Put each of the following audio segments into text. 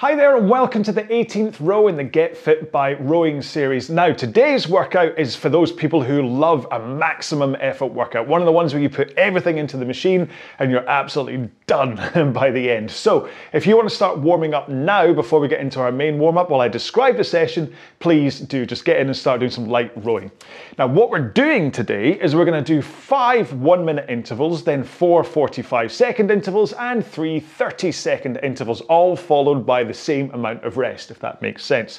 Hi there and welcome to the 18th row in the Get Fit by Rowing series. Now, today's workout is for those people who love a maximum effort workout. One of the ones where you put everything into the machine and you're absolutely done by the end. So, if you want to start warming up now before we get into our main warm up while I describe the session, please do just get in and start doing some light rowing. Now, what we're doing today is we're going to do five one minute intervals, then four 45 second intervals, and three 30 second intervals, all followed by the same amount of rest, if that makes sense.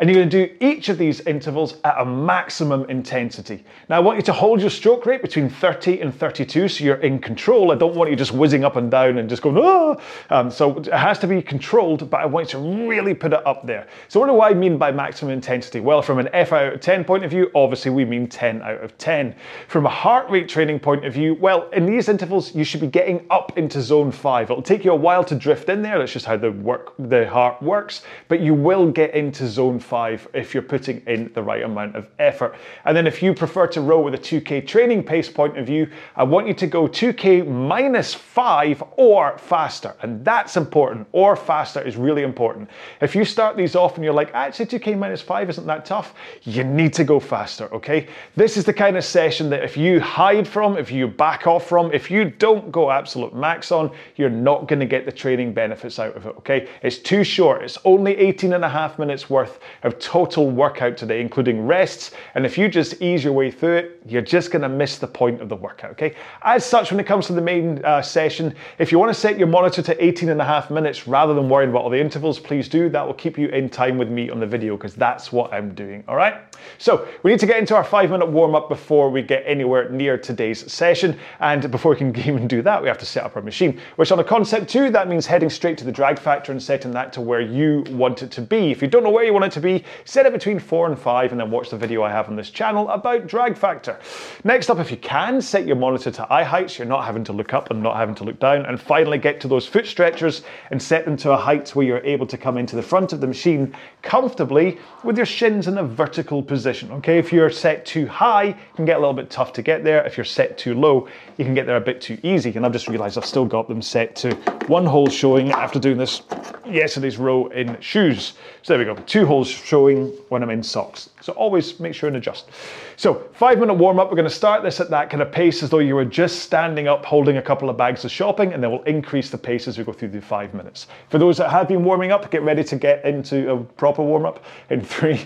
And you're going to do each of these intervals at a maximum intensity. Now, I want you to hold your stroke rate between 30 and 32 so you're in control. I don't want you just whizzing up and down and just going, ah. Um, so it has to be controlled, but I want you to really put it up there. So, what do I mean by maximum intensity? Well, from an F out of 10 point of view, obviously we mean 10 out of 10. From a heart rate training point of view, well, in these intervals, you should be getting up into zone five. It'll take you a while to drift in there. That's just how the work the heart works, but you will get into zone five if you're putting in the right amount of effort. And then if you prefer to row with a 2K training pace point of view, I want you to go 2K minus five or faster. And that's important. Or faster is really important. If you start these off and you're like, actually 2K minus five isn't that tough, you need to go faster, okay? This is the kind of session that if you hide from, if you back off from, if you don't go absolute max on, you're not gonna get the training benefits out of it, okay? It's too short. It's only 18 and a half minutes worth of total workout today, including rests. And if you just ease your way through it, you're just going to miss the point of the workout, okay? As such, when it comes to the main uh, session, if you want to set your monitor to 18 and a half minutes rather than worrying about all the intervals, please do. That will keep you in time with me on the video because that's what I'm doing, all right? So we need to get into our five minute warm up before we get anywhere near today's session. And before we can even do that, we have to set up our machine, which on a Concept2, that means heading straight to the drag factor and setting that to where you want it to be. If you don't know where you want it to be, set it between four and five and then watch the video I have on this channel about drag factor. Next up, if you can, set your monitor to eye height so you're not having to look up and not having to look down. And finally, get to those foot stretchers and set them to a height where you're able to come into the front of the machine comfortably with your shins in a vertical position. Okay, if you're set too high, it can get a little bit tough to get there. If you're set too low, you can get there a bit too easy. And I've just realized I've still got them set to one hole showing after doing this yesterday's row in shoes. So there we go, two holes showing when I'm in socks. So always make sure and adjust. So five minute warm up, we're gonna start this at that kind of pace as though you were just standing up holding a couple of bags of shopping and then we'll increase the pace as we go through the five minutes. For those that have been warming up, get ready to get into a proper warm up in three,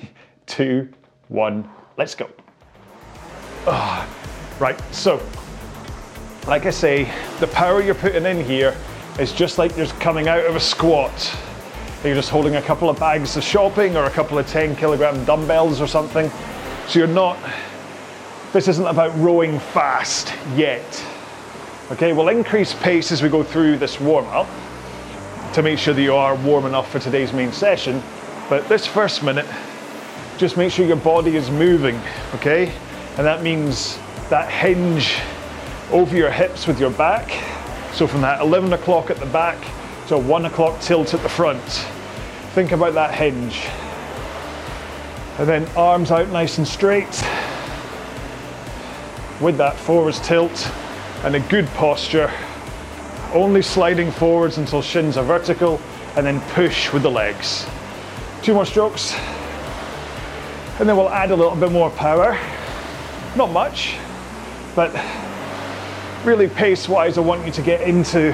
two, one, let's go. Oh, right, so like I say, the power you're putting in here is just like you're coming out of a squat. You're just holding a couple of bags of shopping or a couple of 10 kilogram dumbbells or something. So you're not, this isn't about rowing fast yet. Okay, we'll increase pace as we go through this warm up to make sure that you are warm enough for today's main session. But this first minute, just make sure your body is moving, okay? And that means that hinge over your hips with your back. So from that 11 o'clock at the back to a one o'clock tilt at the front. Think about that hinge. And then arms out nice and straight with that forwards tilt and a good posture. Only sliding forwards until shins are vertical and then push with the legs. Two more strokes. And then we'll add a little bit more power. Not much, but really pace wise, I want you to get into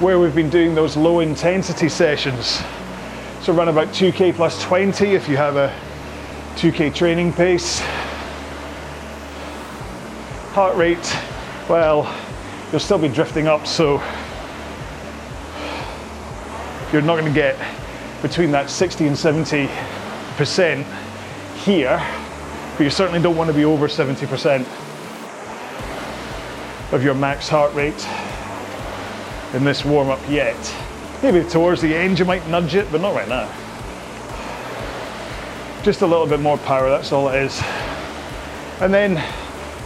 where we've been doing those low intensity sessions. So run about 2k plus 20 if you have a 2k training pace. Heart rate, well, you'll still be drifting up, so you're not going to get between that 60 and 70 percent here, but you certainly don't want to be over 70 percent of your max heart rate in this warm up yet. Maybe towards the end you might nudge it, but not right now. Just a little bit more power, that's all it is. And then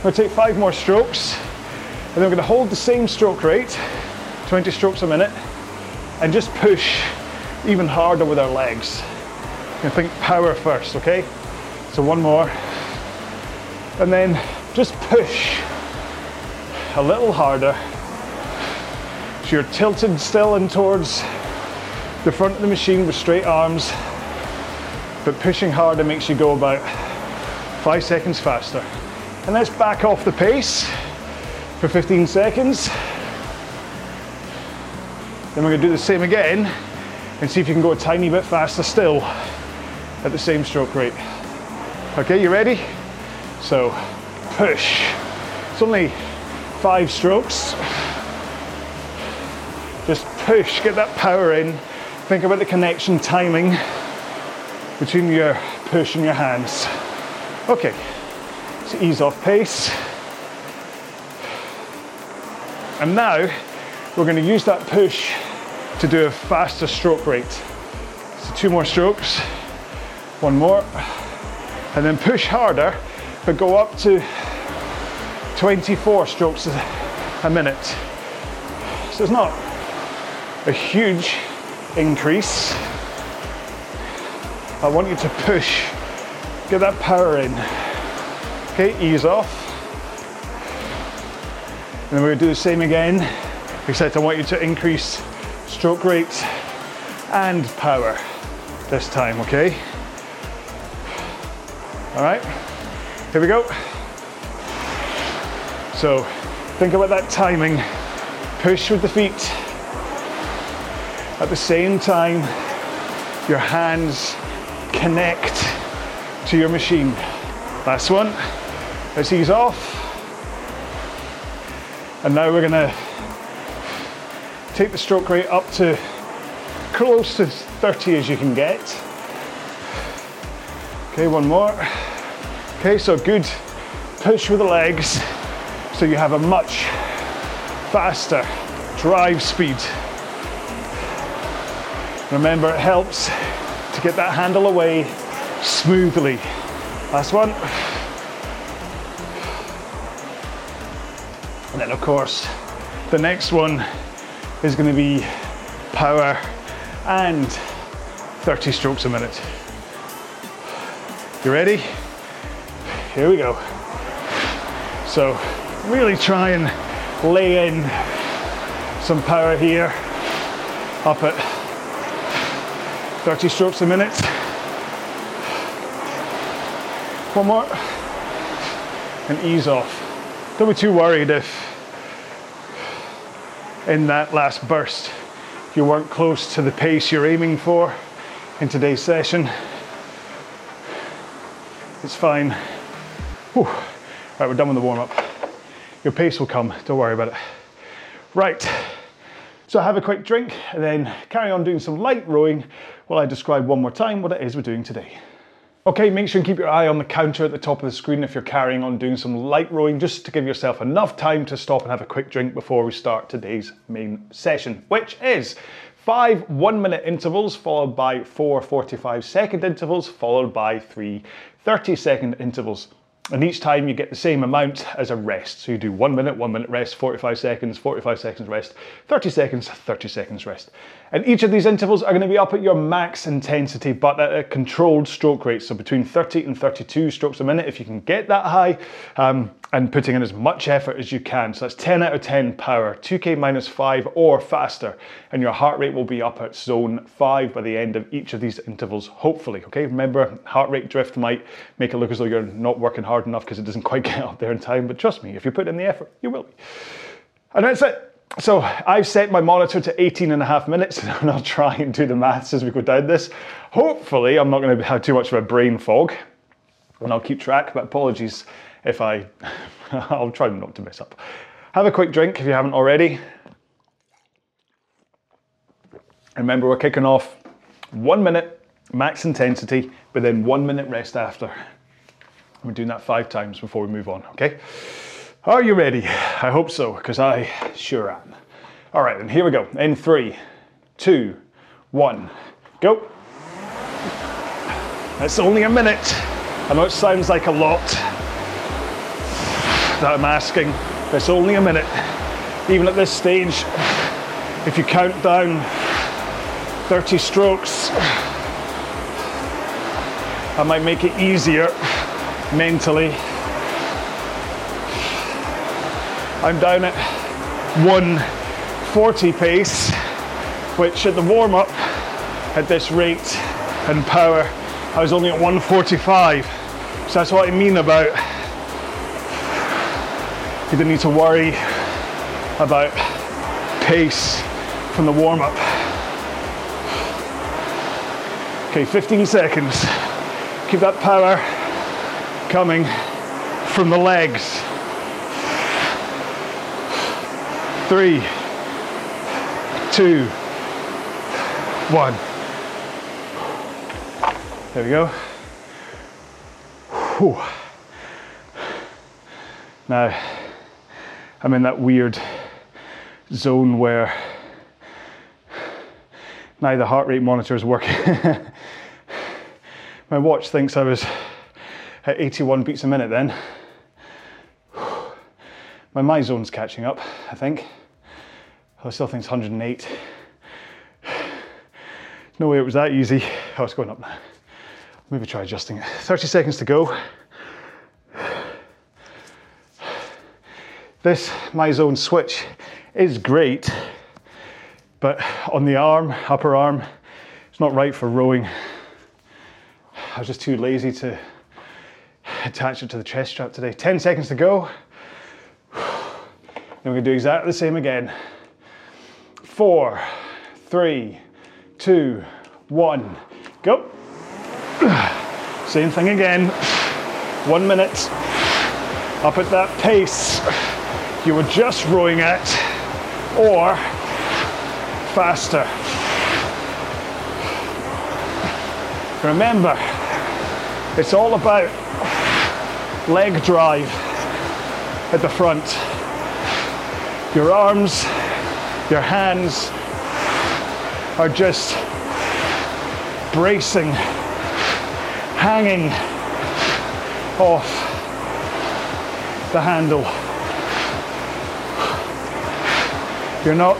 we'll take five more strokes, and then we're gonna hold the same stroke rate, 20 strokes a minute, and just push even harder with our legs. You think power first, okay? So one more. And then just push a little harder. You're tilted still in towards the front of the machine with straight arms, but pushing harder makes you go about five seconds faster. And let's back off the pace for 15 seconds. Then we're gonna do the same again and see if you can go a tiny bit faster still at the same stroke rate. Okay, you ready? So push. It's only five strokes. Push, get that power in. Think about the connection timing between your push and your hands. Okay, so ease off pace. And now we're going to use that push to do a faster stroke rate. So two more strokes, one more, and then push harder, but go up to 24 strokes a minute. So it's not a huge increase. I want you to push, get that power in. Okay, ease off. And then we're gonna do the same again, except I want you to increase stroke rate and power this time, okay? All right, here we go. So think about that timing. Push with the feet. At the same time, your hands connect to your machine. Last one. Let's ease off. And now we're gonna take the stroke rate up to close to 30 as you can get. Okay, one more. Okay, so good push with the legs so you have a much faster drive speed. Remember, it helps to get that handle away smoothly. Last one. And then, of course, the next one is going to be power and 30 strokes a minute. You ready? Here we go. So really try and lay in some power here up at 30 strokes a minute. One more and ease off. Don't be too worried if in that last burst you weren't close to the pace you're aiming for in today's session. It's fine. Whew. Right, we're done with the warm up. Your pace will come, don't worry about it. Right, so have a quick drink and then carry on doing some light rowing while I describe one more time what it is we're doing today. Okay, make sure and keep your eye on the counter at the top of the screen if you're carrying on doing some light rowing, just to give yourself enough time to stop and have a quick drink before we start today's main session, which is five one minute intervals followed by four 45 second intervals followed by three 30 second intervals. And each time you get the same amount as a rest. So you do one minute, one minute rest, 45 seconds, 45 seconds rest, 30 seconds, 30 seconds rest. And each of these intervals are going to be up at your max intensity, but at a controlled stroke rate. So between 30 and 32 strokes a minute, if you can get that high, um, and putting in as much effort as you can. So that's 10 out of 10 power, 2K minus 5 or faster, and your heart rate will be up at zone 5 by the end of each of these intervals, hopefully. Okay, remember, heart rate drift might make it look as though you're not working hard enough because it doesn't quite get up there in time, but trust me, if you put in the effort, you will be. And that's it. So I've set my monitor to 18 and a half minutes and I'll try and do the maths as we go down this. Hopefully I'm not going to have too much of a brain fog and I'll keep track, but apologies if I, I'll try not to mess up. Have a quick drink if you haven't already. Remember, we're kicking off one minute max intensity, but then one minute rest after. We're doing that five times before we move on, okay? Are you ready? I hope so, because I sure am. All right, then here we go. In three, two, one, go. That's only a minute. I know it sounds like a lot, that I'm asking. It's only a minute. Even at this stage, if you count down 30 strokes, I might make it easier mentally. I'm down at 140 pace, which at the warm up at this rate and power, I was only at 145. So that's what I mean about you don't need to worry about pace from the warm up. Okay, 15 seconds. Keep that power coming from the legs. Three, two, one. There we go. Whew. Now, I'm in that weird zone where now the heart rate monitor is working. My watch thinks I was at 81 beats a minute then. My Myzone's catching up, I think. I still think it's 108. No way it was that easy. Oh, it's going up now. Maybe try adjusting it. 30 seconds to go. This Myzone switch is great, but on the arm, upper arm, it's not right for rowing. I was just too lazy to attach it to the chest strap today. 10 seconds to go. Then we're gonna do exactly the same again. Four, three, two, one, go. Same thing again. One minute. Up at that pace you were just rowing at, or faster. Remember, it's all about leg drive at the front. Your arms, your hands are just bracing, hanging off the handle. You're not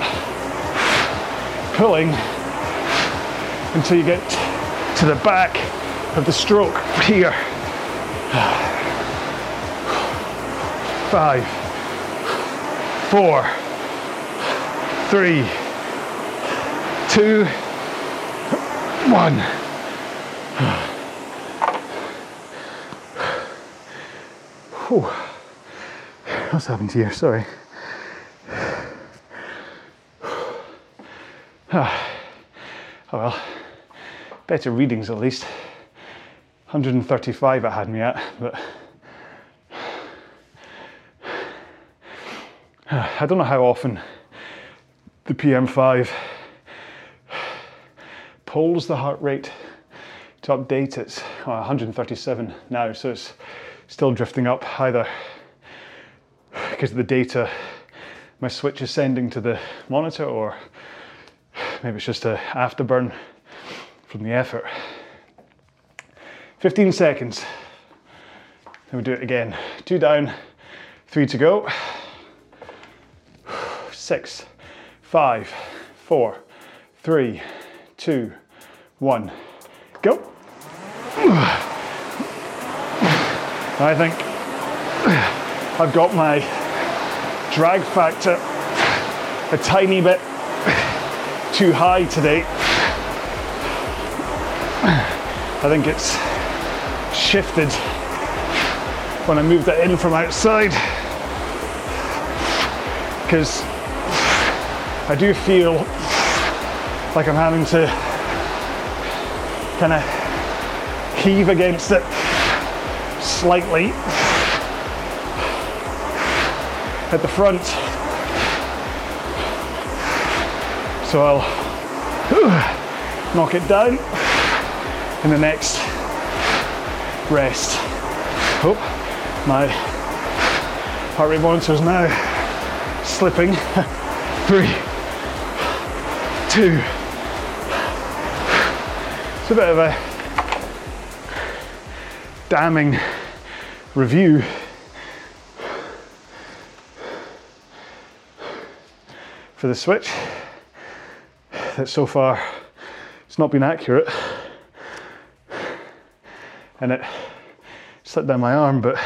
pulling until you get to the back of the stroke here. Five, four, three, two, one. Whew. What's happened here? Sorry. Ah. oh well, better readings at least. 135 it had me at, but I don't know how often the PM5 pulls the heart rate to update it. Oh, 137 now, so it's still drifting up either because of the data my switch is sending to the monitor or maybe it's just a afterburn from the effort. 15 seconds. Then we do it again. Two down, three to go. Six, five, four, three, two, one, go. I think I've got my drag factor a tiny bit too high today. I think it's shifted when I moved it in from outside because I do feel like I'm having to kind of heave against it slightly at the front. So I'll knock it down in the next rest. Oh, my heart rate monitor is now slipping. Three, two. It's a bit of a damning review. For the switch, that so far it's not been accurate and it slipped down my arm, but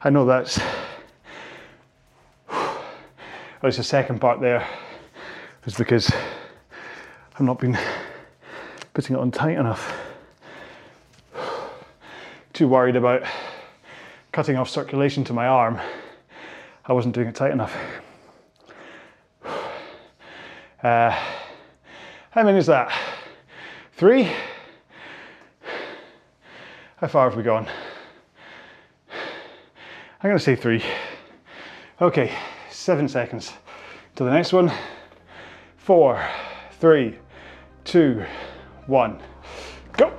I know that's at least the second part there is because I've not been putting it on tight enough. Too worried about cutting off circulation to my arm. I wasn't doing it tight enough. Uh, how many is that? Three? How far have we gone? I'm to say three. Okay, seven seconds to the next one. Four, three, two, one, go.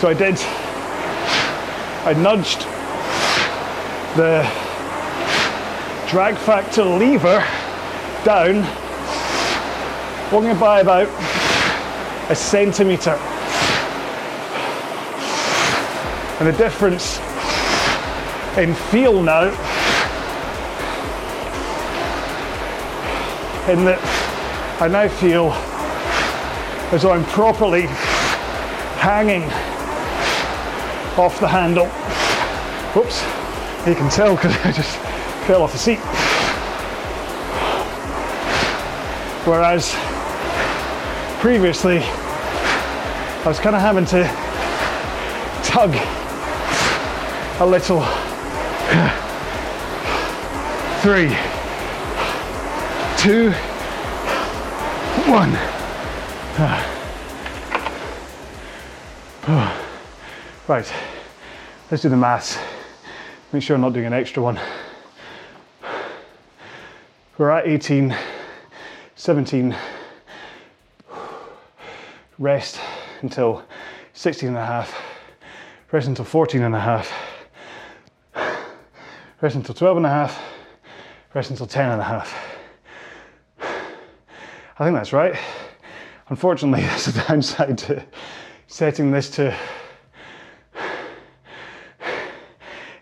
So I did, I nudged the drag factor lever down, it by about a centimetre. And the difference in feel now, in that I now feel as though I'm properly hanging off the handle. Whoops, you can tell because I just fell off the seat. Whereas previously I was kind of having to tug a little. Three, two, one. Right, let's do the maths. Make sure I'm not doing an extra one. We're at 18, 17, rest until 16 and a half, rest until 14 and a half, rest until 12 and a half, rest until 10 and a half. I think that's right. Unfortunately, that's a downside to setting this to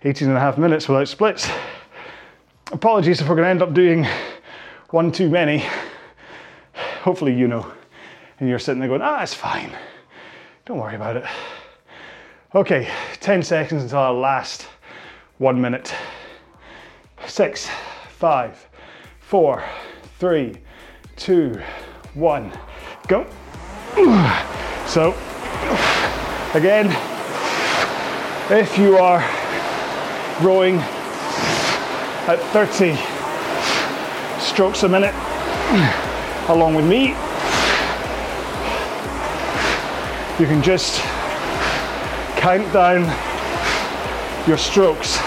18 and a half minutes without splits. Apologies if we're to end up doing one too many. Hopefully, you know and you're sitting there going, ah, it's fine. Don't worry about it. Okay, 10 seconds until our last one minute. Six, five, four, three, two, one, go. So, again, if you are rowing at 30 strokes a minute along with me, you can just count down your strokes.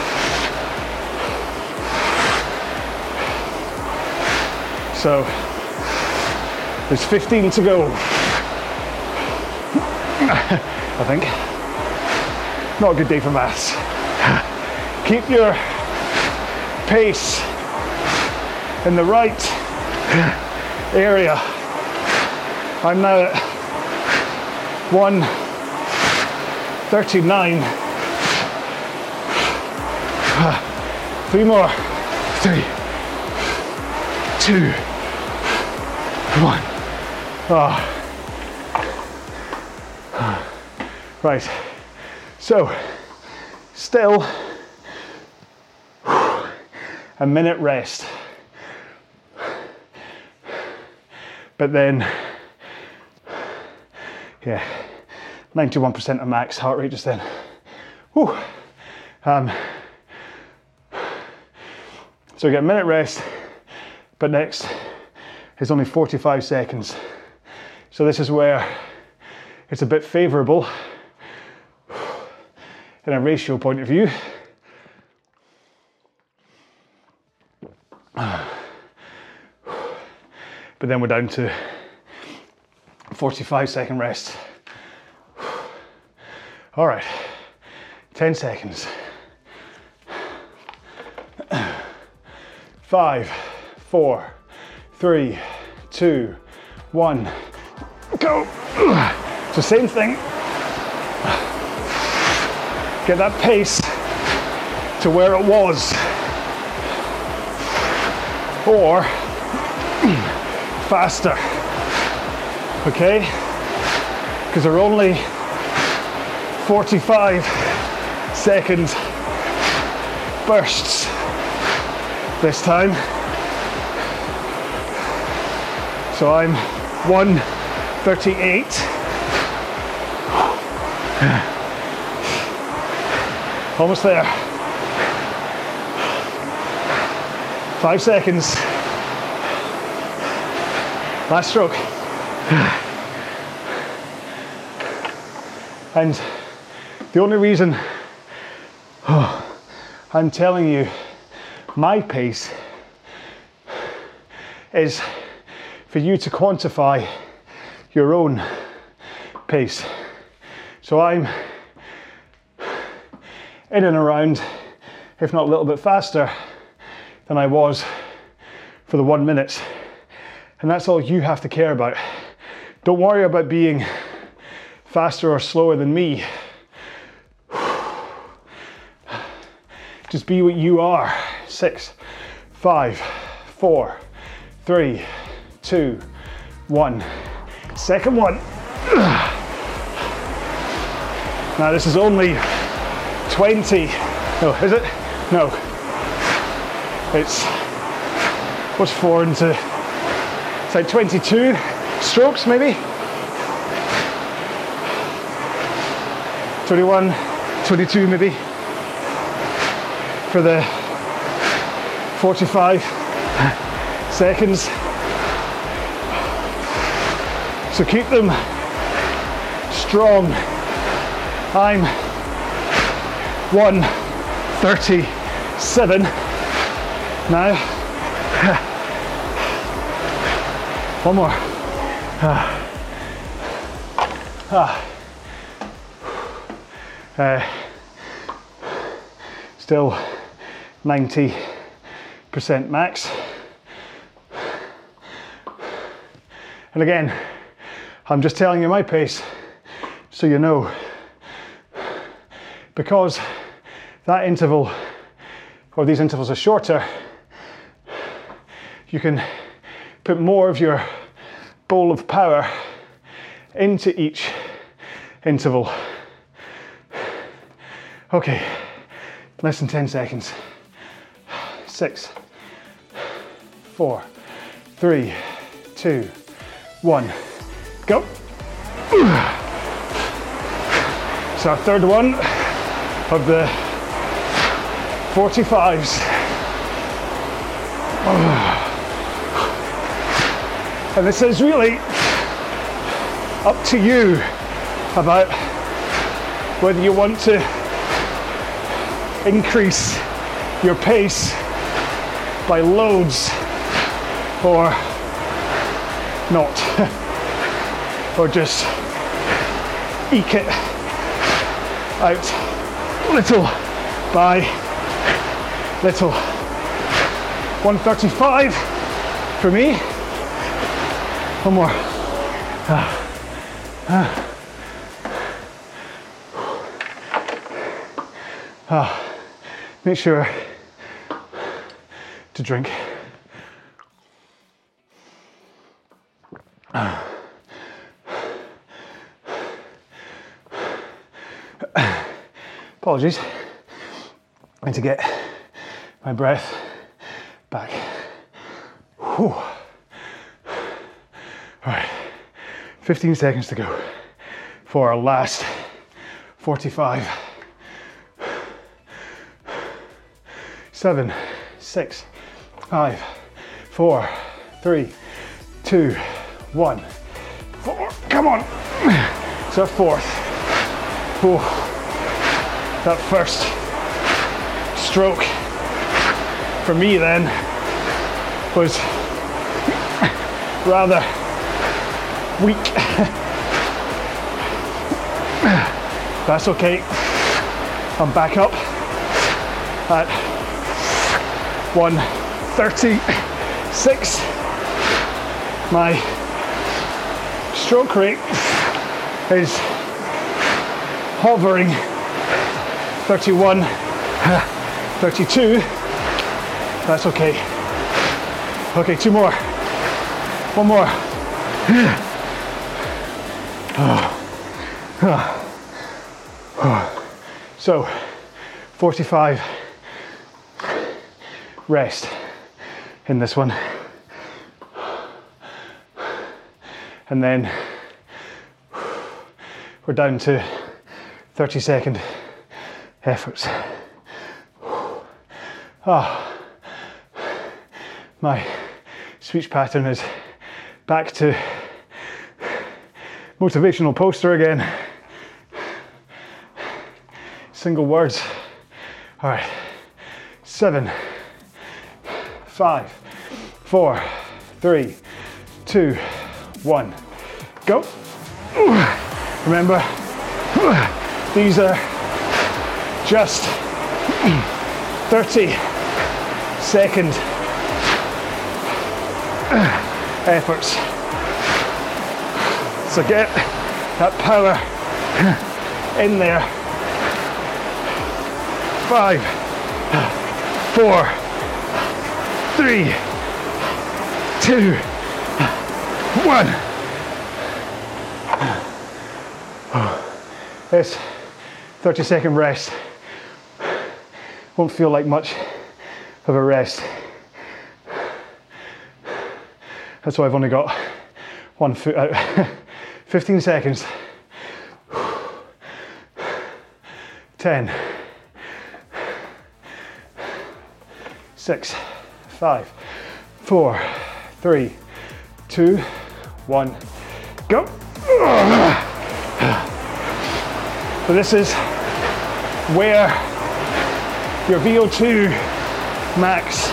So there's 15 to go. I think. Not a good day for maths. Keep your pace in the right area. I'm now at 139. Three more. Three, two, one. Oh. Right. So, still a minute rest. But then yeah, 91% of max heart rate just then. Whew. Um, so we get a minute rest, but next is only 45 seconds. So this is where it's a bit favorable in a ratio point of view. But then we're down to 45 second rest. All right, 10 seconds. Five, four, three, two, one, go. So same thing. Get that pace to where it was. Or faster okay? Because they're only 45 seconds bursts this time. So I'm 138. Almost there. Five seconds. Last stroke. And the only reason I'm telling you my pace is for you to quantify your own pace. So I'm in and around, if not a little bit faster than I was for the one minutes. And that's all you have to care about. Don't worry about being faster or slower than me. Just be what you are. Six, five, four, three, two, one. Second one. Now this is only 20. No, is it? No. It's what's four into it's like 22 strokes maybe. 21, 22 maybe for the 45 seconds. So keep them strong. I'm 137 now. One more. Uh, still 90% max. And again, I'm just telling you my pace so you know. Because that interval, or these intervals are shorter, you can put more of your bowl of power into each interval. Okay, less than 10 seconds. Six, four, three, two, one, go. So our third one of the 45s. And this is really up to you about whether you want to increase your pace by loads or not, or just eke it out little by little. 135 for me. One more. Ah. Ah. Ah. Make sure to drink. Apologies. I need to get my breath back. Whew. All right, 15 seconds to go for our last 45. Seven, six, five, four, three, two, one, four. Come on. So fourth. Whew. That first stroke for me then was rather weak. That's okay. I'm back up at 136. My stroke rate is hovering 31, 32. That's okay. Okay, two more. One more. So, 45 rest in this one. And then we're down to 30 second efforts. Ah, my speech pattern is back to motivational poster again. Single words. All right, seven, five, four, three, two, one. Go. Remember, these are just 30 second efforts. So get that power in there. Five, four, three, two, one. This 30 second rest won't feel like much of a rest. That's why I've only got one foot out. Uh, 15 seconds. 10, 6, 5, 4, 3, 2, 1, go. So this is where your VO2 max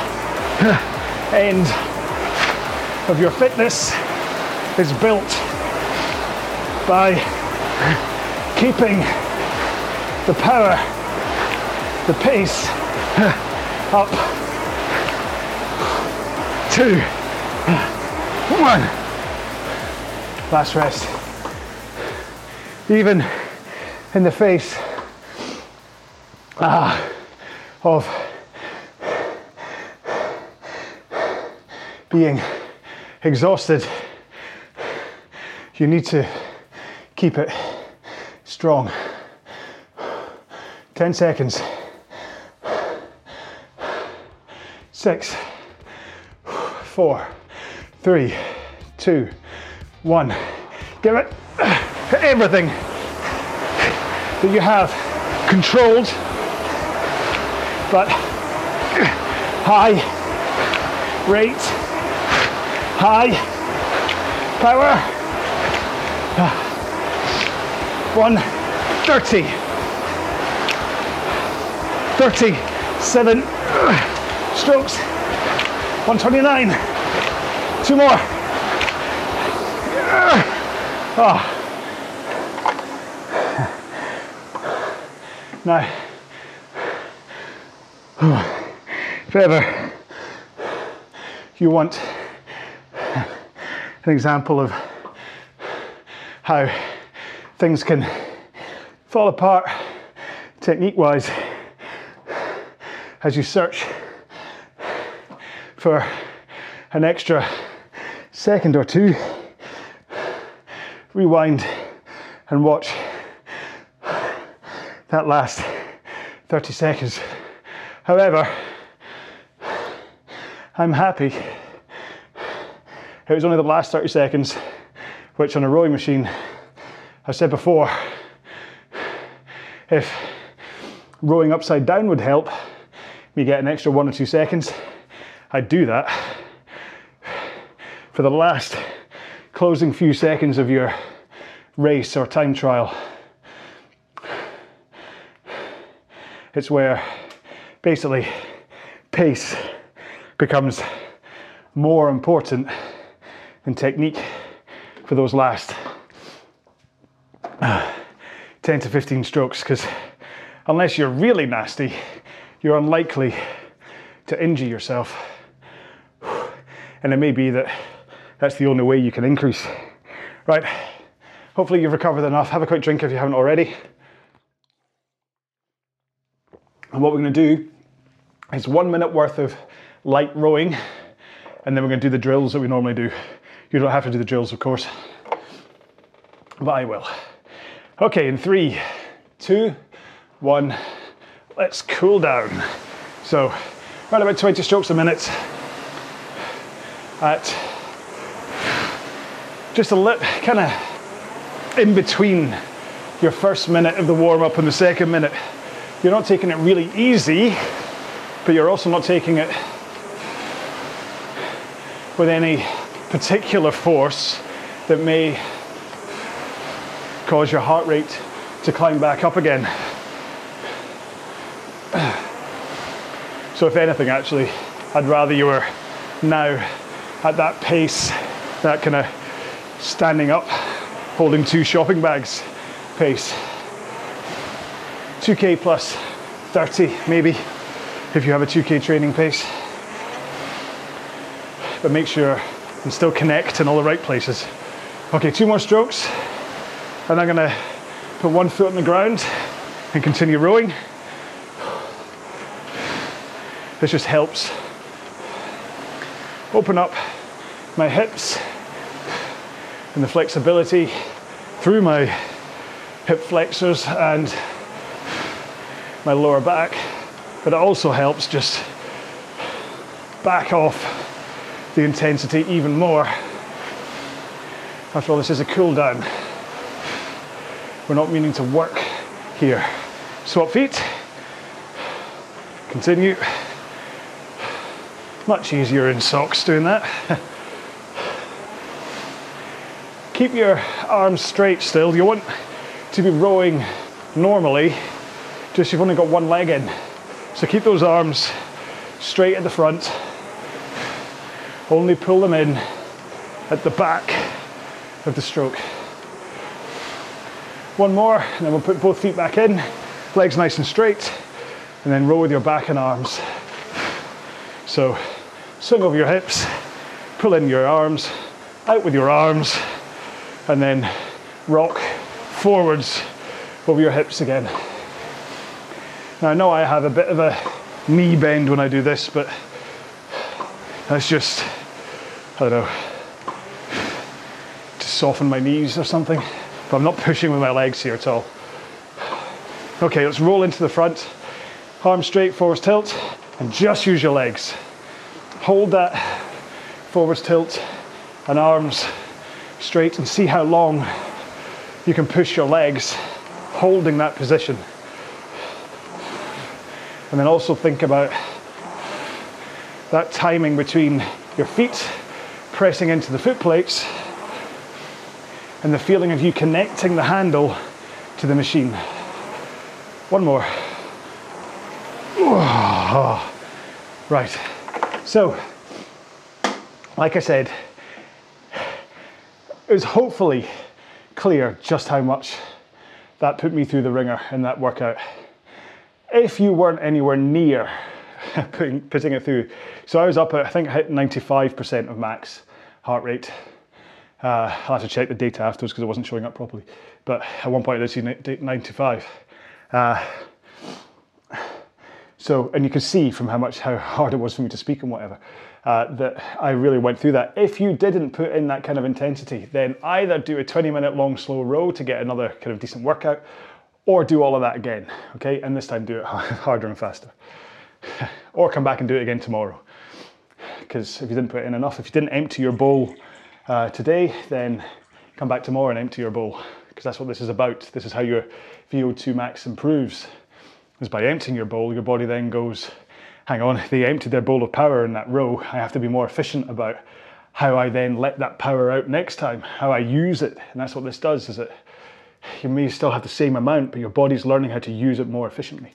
end of your fitness is built by keeping the power, the pace up. Two, one. Last rest. Even in the face ah, of being exhausted, you need to keep it strong. 10 seconds. Six, four, three, two, one. Give it everything that you have controlled, but high rate, high power. 130, 37 strokes, 129, two more. Oh. Now, oh, if ever you want an example of how things can fall apart technique wise as you search for an extra second or two, rewind and watch that last 30 seconds. However, I'm happy it was only the last 30 seconds, which on a rowing machine, I said before, if rowing upside down would help me get an extra one or two seconds, I'd do that. For the last closing few seconds of your race or time trial, It's where basically pace becomes more important than technique for those last uh, 10 to 15 strokes because unless you're really nasty, you're unlikely to injure yourself. And it may be that that's the only way you can increase. Right, hopefully you've recovered enough. Have a quick drink if you haven't already. And what we're to do is one minute worth of light rowing, and then we're to do the drills that we normally do. You don't have to do the drills, of course, but I will. Okay, in three, two, one, let's cool down. So, around about 20 strokes a minute at just a little kind of in between your first minute of the warm up and the second minute. You're not taking it really easy, but you're also not taking it with any particular force that may cause your heart rate to climb back up again. So, if anything, actually, I'd rather you were now at that pace, that kind of standing up, holding two shopping bags pace. 2k plus 30, maybe, if you have a 2k training pace. But make sure you still connect in all the right places. Okay, two more strokes, and I'm gonna put one foot on the ground and continue rowing. This just helps open up my hips and the flexibility through my hip flexors and my lower back, but it also helps just back off the intensity even more. After all, this is a cool down. We're not meaning to work here. Swap feet. Continue. Much easier in socks doing that. Keep your arms straight still. You want to be rowing normally, just you've only got one leg in. So keep those arms straight at the front. Only pull them in at the back of the stroke. One more, and then we'll put both feet back in, legs nice and straight, and then row with your back and arms. So swing over your hips, pull in your arms, out with your arms, and then rock forwards over your hips again. Now I know I have a bit of a knee bend when I do this, but that's just, I don't know, to soften my knees or something. But I'm not pushing with my legs here at all. Okay, let's roll into the front. Arms straight, forwards tilt, and just use your legs. Hold that forwards tilt and arms straight and see how long you can push your legs holding that position. And then also think about that timing between your feet pressing into the foot plates and the feeling of you connecting the handle to the machine. One more. Right. So, like I said, it was hopefully clear just how much that put me through the wringer in that workout. If you weren't anywhere near putting, putting it through, so I was up at, I think I hit 95% of max heart rate. Uh, I'll have to check the data afterwards because it wasn't showing up properly. But at one point I did see 95. Uh, so, and you can see from how much, how hard it was for me to speak and whatever uh, that I really went through that. If you didn't put in that kind of intensity, then either do a 20 minute long slow row to get another kind of decent workout, or do all of that again, okay? And this time do it harder and faster. or come back and do it again tomorrow. Because if you didn't put in enough, if you didn't empty your bowl uh, today, then come back tomorrow and empty your bowl. Because that's what this is about. This is how your VO2 max improves. Is by emptying your bowl, your body then goes hang on, they emptied their bowl of power in that row. I have to be more efficient about how I then let that power out next time, how I use it. And that's what this does, is it you may still have the same amount, but your body's learning how to use it more efficiently.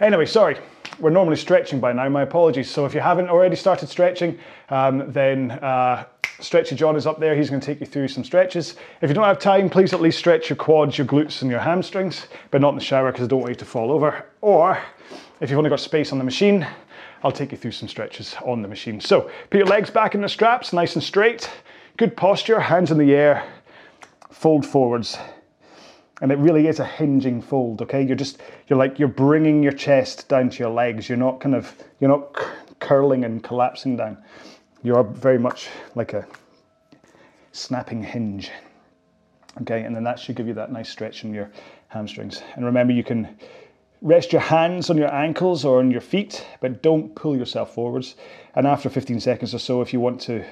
Anyway, sorry, we're normally stretching by now, my apologies. So if you haven't already started stretching, um, then uh, Stretchy John is up there, he's gonna take you through some stretches. If you don't have time, please at least stretch your quads, your glutes, and your hamstrings, but not in the shower because I don't want you to fall over. Or if you've only got space on the machine, I'll take you through some stretches on the machine. So put your legs back in the straps, nice and straight. Good posture, hands in the air, fold forwards. And it really is a hinging fold, okay? You're just, you're like, you're bringing your chest down to your legs. You're not kind of, you're not curling and collapsing down. You're very much like a snapping hinge. Okay, and then that should give you that nice stretch in your hamstrings. And remember, you can Rest your hands on your ankles or on your feet, but don't pull yourself forwards. And after 15 seconds or so, if you want to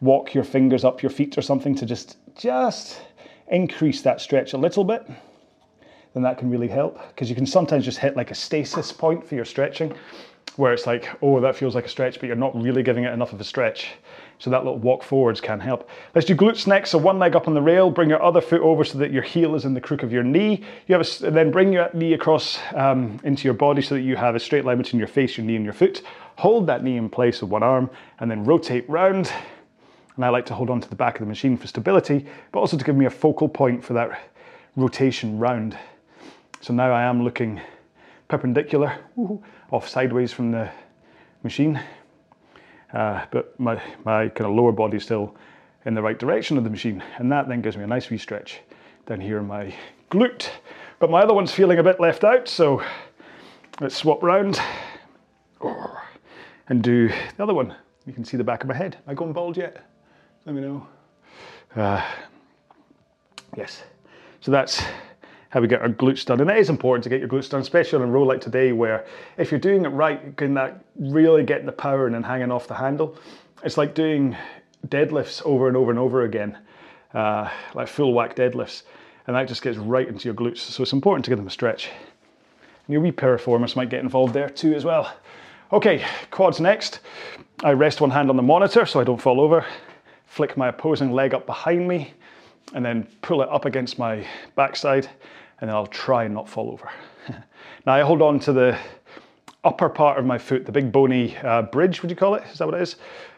walk your fingers up your feet or something to just just increase that stretch a little bit, then that can really help because you can sometimes just hit like a stasis point for your stretching where it's like, oh, that feels like a stretch, but you're not really giving it enough of a stretch. So that little walk forwards can help. Let's do glutes next. So one leg up on the rail, bring your other foot over so that your heel is in the crook of your knee. You have a, then bring your knee across um, into your body so that you have a straight line between your face, your knee, and your foot. Hold that knee in place with one arm, and then rotate round and I like to hold on to the back of the machine for stability, but also to give me a focal point for that rotation round. So now I am looking perpendicular, off sideways from the machine, uh, but my, my kind of lower body still in the right direction of the machine. And that then gives me a nice wee stretch down here in my glute. But my other one's feeling a bit left out, so let's swap round and do the other one. You can see the back of my head. Am I going bald yet? Let me know. Uh, yes. So that's how we get our glutes done. And it is important to get your glutes done, especially on a row like today, where if you're doing it right, you can that really get the power and then hanging off the handle. It's like doing deadlifts over and over and over again, uh, like full whack deadlifts. And that just gets right into your glutes. So it's important to give them a stretch. And your wee piriformis might get involved there too as well. Okay, quads next. I rest one hand on the monitor so I don't fall over flick my opposing leg up behind me, and then pull it up against my backside, and then I'll try and not fall over. now I hold on to the upper part of my foot, the big bony uh, bridge, would you call it? Is that what it is?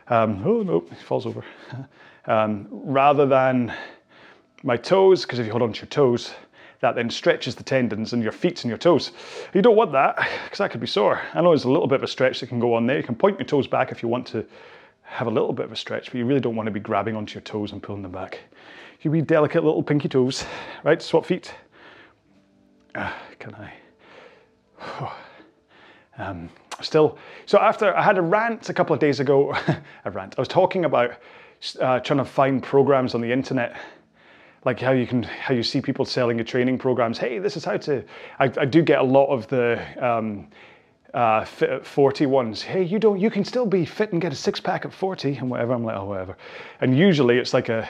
Um, oh no, it falls over. um, rather than my toes, because if you hold on to your toes, that then stretches the tendons in your feet and your toes. You don't want that, because that could be sore. I know there's a little bit of a stretch that can go on there. You can point your toes back if you want to have a little bit of a stretch, but you really don't want to be grabbing onto your toes and pulling them back. You be delicate little pinky toes, right? Swap feet. Uh, can I? um, still, so after I had a rant a couple of days ago, a rant. I was talking about uh, trying to find programs on the internet like how you can how you see people selling your training programs hey this is how to i, I do get a lot of the um, uh, 40 ones. Hey, you don't, you can still be fit and get a six pack at 40 and whatever. I'm like, oh, whatever. And usually it's like a,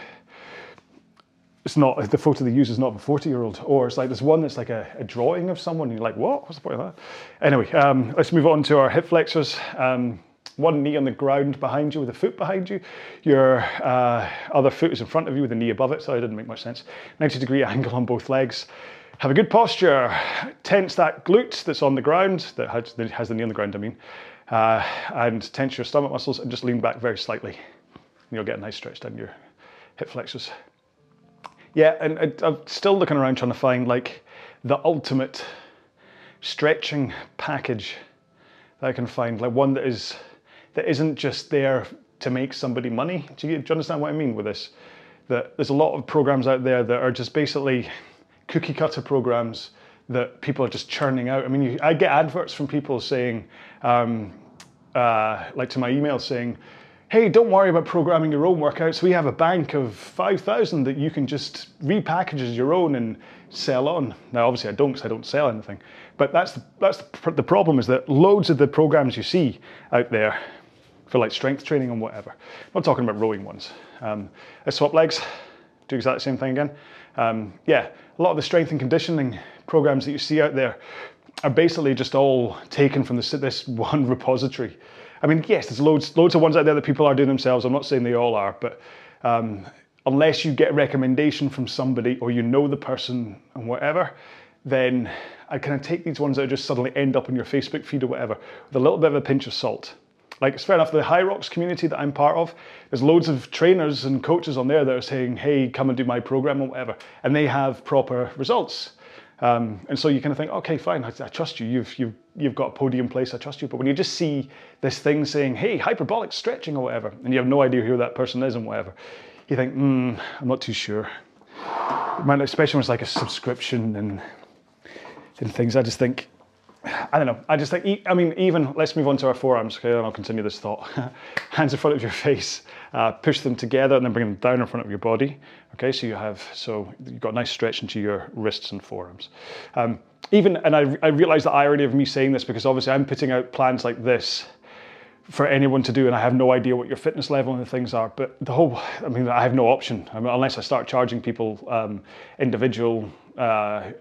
it's not, the photo they use is not a 40 year old. Or it's like there's one that's like a, a drawing of someone. And you're like, what? What's the point of that? Anyway, um, let's move on to our hip flexors. Um, one knee on the ground behind you with a foot behind you. Your uh, other foot is in front of you with a knee above it. So it didn't make much sense. 90 degree angle on both legs. Have a good posture. Tense that glute that's on the ground, that has the, has the knee on the ground, I mean, uh, and tense your stomach muscles and just lean back very slightly. And you'll get a nice stretch down your hip flexors. Yeah, and I'm still looking around trying to find like the ultimate stretching package that I can find, like one that is that isn't just there to make somebody money. Do you, do you understand what I mean with this? That there's a lot of programs out there that are just basically cookie cutter programs that people are just churning out. I mean, you, I get adverts from people saying, um, uh, like to my email saying, hey, don't worry about programming your own workouts. We have a bank of 5,000 that you can just repackage as your own and sell on. Now, obviously, I don't because I don't sell anything. But that's the, that's the, the problem is that loads of the programs you see out there for like strength training and whatever. I'm not talking about rowing ones. Um, I swap legs, do exactly the same thing again. Um, yeah, a lot of the strength and conditioning programs that you see out there are basically just all taken from this, this one repository. I mean, yes, there's loads, loads of ones out there that people are doing themselves. I'm not saying they all are, but um, unless you get a recommendation from somebody or you know the person and whatever, then I kind of take these ones that just suddenly end up in your Facebook feed or whatever with a little bit of a pinch of salt. Like it's fair enough, the Hyrox community that I'm part of, there's loads of trainers and coaches on there that are saying, hey, come and do my program or whatever. And they have proper results. Um, and so you kind of think, okay, fine, I, I, trust you. You've, you've, you've got a podium place, I trust you. But when you just see this thing saying, hey, hyperbolic stretching or whatever, and you have no idea who that person is and whatever, you think, hmm, I'm not too sure. Especially when it's like a subscription and, and things, I just think, I don't know. I just think, I mean, even let's move on to our forearms, okay, and I'll continue this thought. Hands in front of your face, uh, push them together and then bring them down in front of your body. Okay, so you have, so you've got a nice stretch into your wrists and forearms. Um, even, and I, I realize the irony of me saying this because obviously I'm putting out plans like this for anyone to do, and I have no idea what your fitness level and things are. But the whole, I mean, I have no option I mean, unless I start charging people um, individual uh,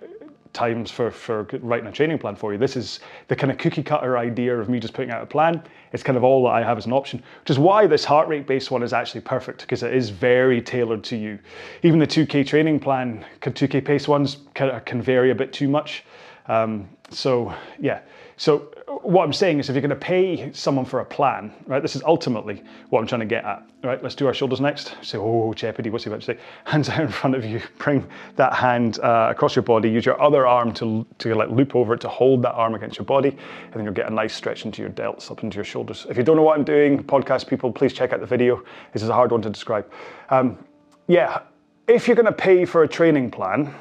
times for, for writing a training plan for you. This is the kind of cookie cutter idea of me just putting out a plan. It's kind of all that I have as an option, which is why this heart rate based one is actually perfect because it is very tailored to you. Even the 2K training plan, 2K pace ones can, can vary a bit too much. Um, so yeah, so what I'm saying is if you're going to pay someone for a plan, right, this is ultimately what I'm trying to get at, right? Let's do our shoulders next. Say, oh, Jeopardy, what's he about to say? Hands out in front of you, bring that hand uh, across your body, use your other arm to, to like loop over it to hold that arm against your body, and then you'll get a nice stretch into your delts, up into your shoulders. If you don't know what I'm doing, podcast people, please check out the video. This is a hard one to describe. Um, yeah, if you're going to pay for a training plan,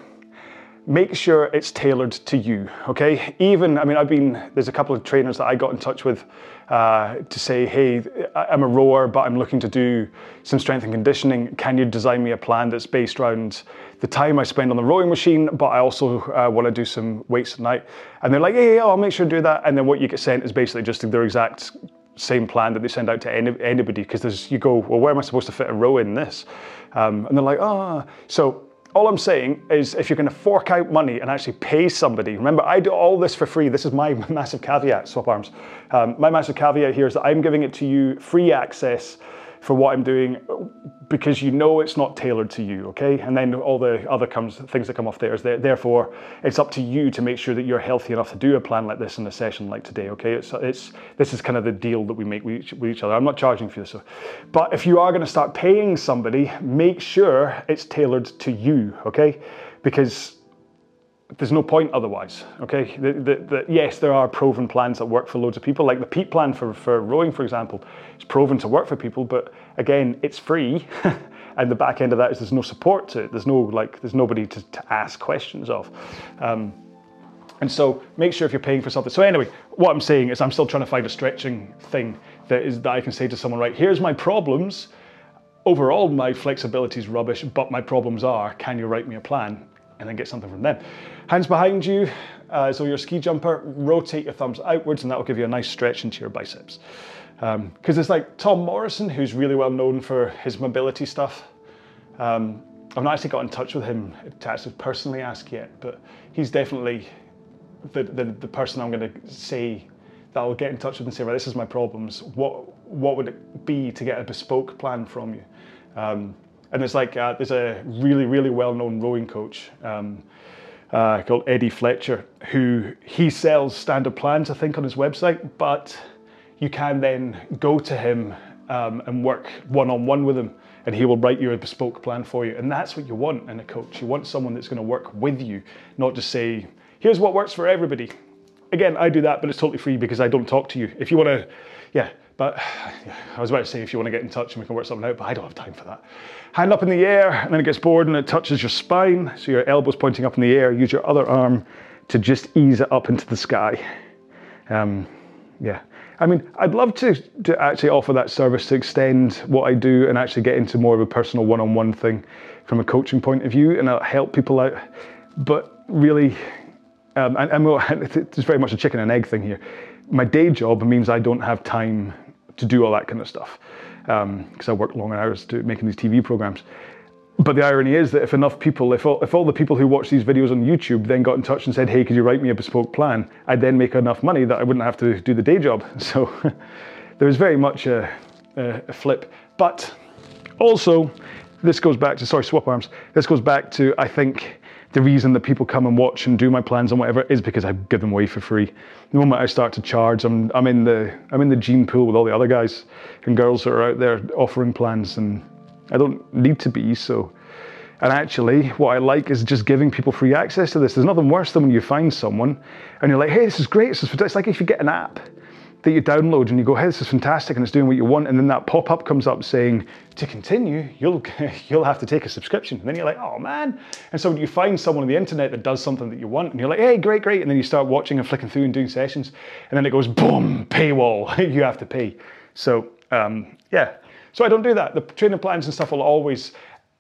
make sure it's tailored to you, okay? Even, I mean, I've been, there's a couple of trainers that I got in touch with uh, to say, hey, I'm a rower, but I'm looking to do some strength and conditioning. Can you design me a plan that's based around the time I spend on the rowing machine, but I also uh, want to do some weights at night? And they're like, yeah, yeah, I'll make sure to do that. And then what you get sent is basically just their exact same plan that they send out to any, anybody because you go, well, where am I supposed to fit a row in this? Um, and they're like, ah, oh. so all I'm saying is if you're to fork out money and actually pay somebody, remember, I do all this for free. This is my massive caveat, swap arms. Um, my massive caveat here is that I'm giving it to you free access for what I'm doing because you know it's not tailored to you, okay? And then all the other comes things that come off there is that Therefore, it's up to you to make sure that you're healthy enough to do a plan like this in a session like today, okay? It's it's this is kind of the deal that we make with each, with each other. I'm not charging for this, but if you are going to start paying somebody, make sure it's tailored to you, okay? Because there's no point otherwise. Okay, the, the, the, yes, there are proven plans that work for loads of people, like the Pete plan for, for rowing, for example, it's proven to work for people. But again, it's free, and the back end of that is there's no support to it. There's no like, there's nobody to, to ask questions of. Um, and so make sure if you're paying for something. So anyway, what I'm saying is I'm still trying to find a stretching thing that is that I can say to someone, right, here's my problems. Overall, my flexibility is rubbish, but my problems are, can you write me a plan? And then get something from them. Hands behind you, uh, so your ski jumper, rotate your thumbs outwards and that will give you a nice stretch into your biceps. Because um, it's like Tom Morrison, who's really well known for his mobility stuff. Um, I've not actually got in touch with him to actually personally ask yet, but he's definitely the, the, the person I'm going to say that I'll get in touch with and say, right, this is my problems. What, what would it be to get a bespoke plan from you? Um, and there's like uh, there's a really really well-known rowing coach um, uh, called Eddie Fletcher who he sells standard plans I think on his website, but you can then go to him um, and work one-on-one with him and he will write you a bespoke plan for you. And that's what you want in a coach. You want someone that's going to work with you not just say here's what works for everybody. Again i do that but it's totally free because i don't talk to you. If you want to yeah but I was about to say if you want to get in touch and we can work something out, but I don't have time for that. Hand up in the air, and then it gets bored and it touches your spine. So your elbow's pointing up in the air. Use your other arm to just ease it up into the sky. Um, yeah. I mean, I'd love to, to actually offer that service to extend what I do and actually get into more of a personal one on one thing from a coaching point of view and I'll help people out. But really, um, and, and we'll, it's very much a chicken and egg thing here. My day job means I don't have time to do all that kind of stuff because um, I work long hours to making these TV programs. But the irony is that if enough people, if all, if all the people who watch these videos on YouTube then got in touch and said, hey, could you write me a bespoke plan? I'd then make enough money that I wouldn't have to do the day job. So there was very much a, a flip. But also, this goes back to, sorry, swap arms. This goes back to, I think, the reason that people come and watch and do my plans and whatever is because I give them away for free. The moment I start to charge, I'm, I'm in the I'm in the gene pool with all the other guys and girls that are out there offering plans, and I don't need to be so. And actually, what I like is just giving people free access to this. There's nothing worse than when you find someone and you're like, "Hey, this is great. It's like if you get an app that you download and you go, hey, this is fantastic and it's doing what you want, and then that pop-up comes up saying, to continue, you'll you'll have to take a subscription. And then you're like, oh man. And so you find someone on the internet that does something that you want, and you're like, hey, great, great, and then you start watching and flicking through and doing sessions, and then it goes, boom, paywall, you have to pay. So um, yeah. So I don't do that. The training plans and stuff will always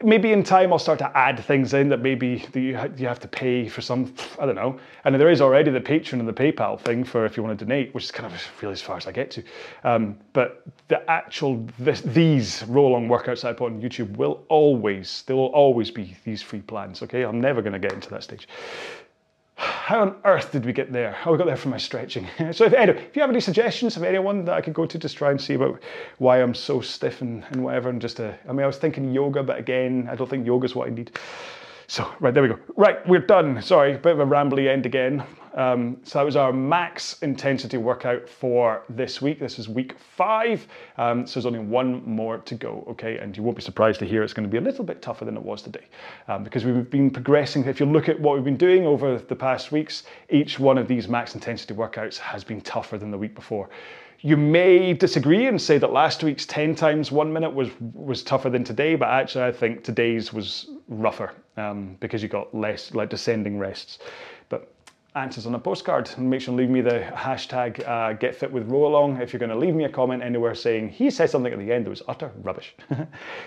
maybe in time I'll start to add things in that maybe that you, you have to pay for some, I don't know. And there is already the Patreon and the PayPal thing for if you want to donate, which is kind of really as far as I get to. Um, but the actual, this, these row along workouts I put on YouTube will always, there will always be these free plans, okay? I'm never going to get into that stage how on earth did we get there? How we got there from my stretching. so if, anyway, if you have any suggestions of anyone that I could go to just try and see about why I'm so stiff and, and whatever, and just, to, I mean, I was thinking yoga, but again, I don't think yoga is what I need. So, right, there we go. Right, we're done. Sorry, a bit of a rambly end again. Um, so that was our max intensity workout for this week. This is week five. Um, so there's only one more to go, okay? And you won't be surprised to hear it's going to be a little bit tougher than it was today um, because we've been progressing. If you look at what we've been doing over the past weeks, each one of these max intensity workouts has been tougher than the week before. You may disagree and say that last week's 10 times one minute was, was tougher than today, but actually I think today's was rougher um, because you got less like descending rests. Answers on a postcard. And make sure to leave me the hashtag uh, get fit with row if you're going to leave me a comment anywhere saying he said something at the end that was utter rubbish.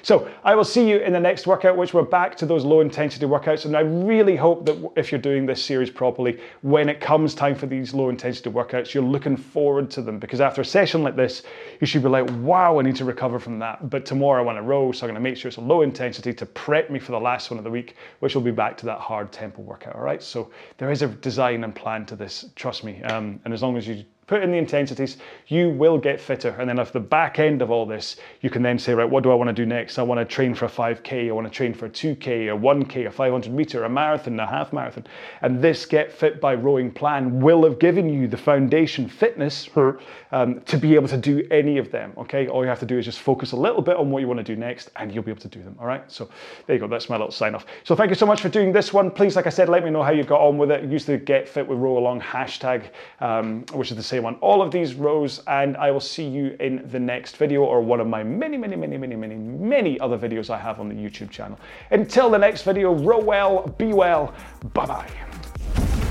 So i will see you in the next workout which we're back to those low intensity workouts and i really hope that if you're doing this series properly when it comes time for these low intensity workouts you're looking forward to them because after a session like this you should be like wow i need to recover from that. But tomorrow i want to row so i'm going to make sure it's a low intensity to prep me for the last one of the week which will be back to that hard tempo workout all right? So there is a design and plan to this, trust me. Um, and as long as you put in the intensities, you will get fitter. And then at the back end of all this, you can then say, right, what do I want to do next? I want to train for a 5K, I want to train for a 2K, a 1K, a 500 meter, a marathon, a half marathon. And this Get Fit by Rowing plan will have given you the foundation fitness um, to be able to do any of them. Okay, all you have to do is just focus a little bit on what you want to do next, and you'll be able to do them. All right, so there you go. That's my little sign off. So thank you so much for doing this one. Please, like I said, let me know how you got on with it. Use the Get Fit with Row Along hashtag, um, which is the same on all of these rows, and I will see you in the next video or one of my many, many, many, many, many, many other videos I have on the YouTube channel. Until the next video, row well, be well, bye bye.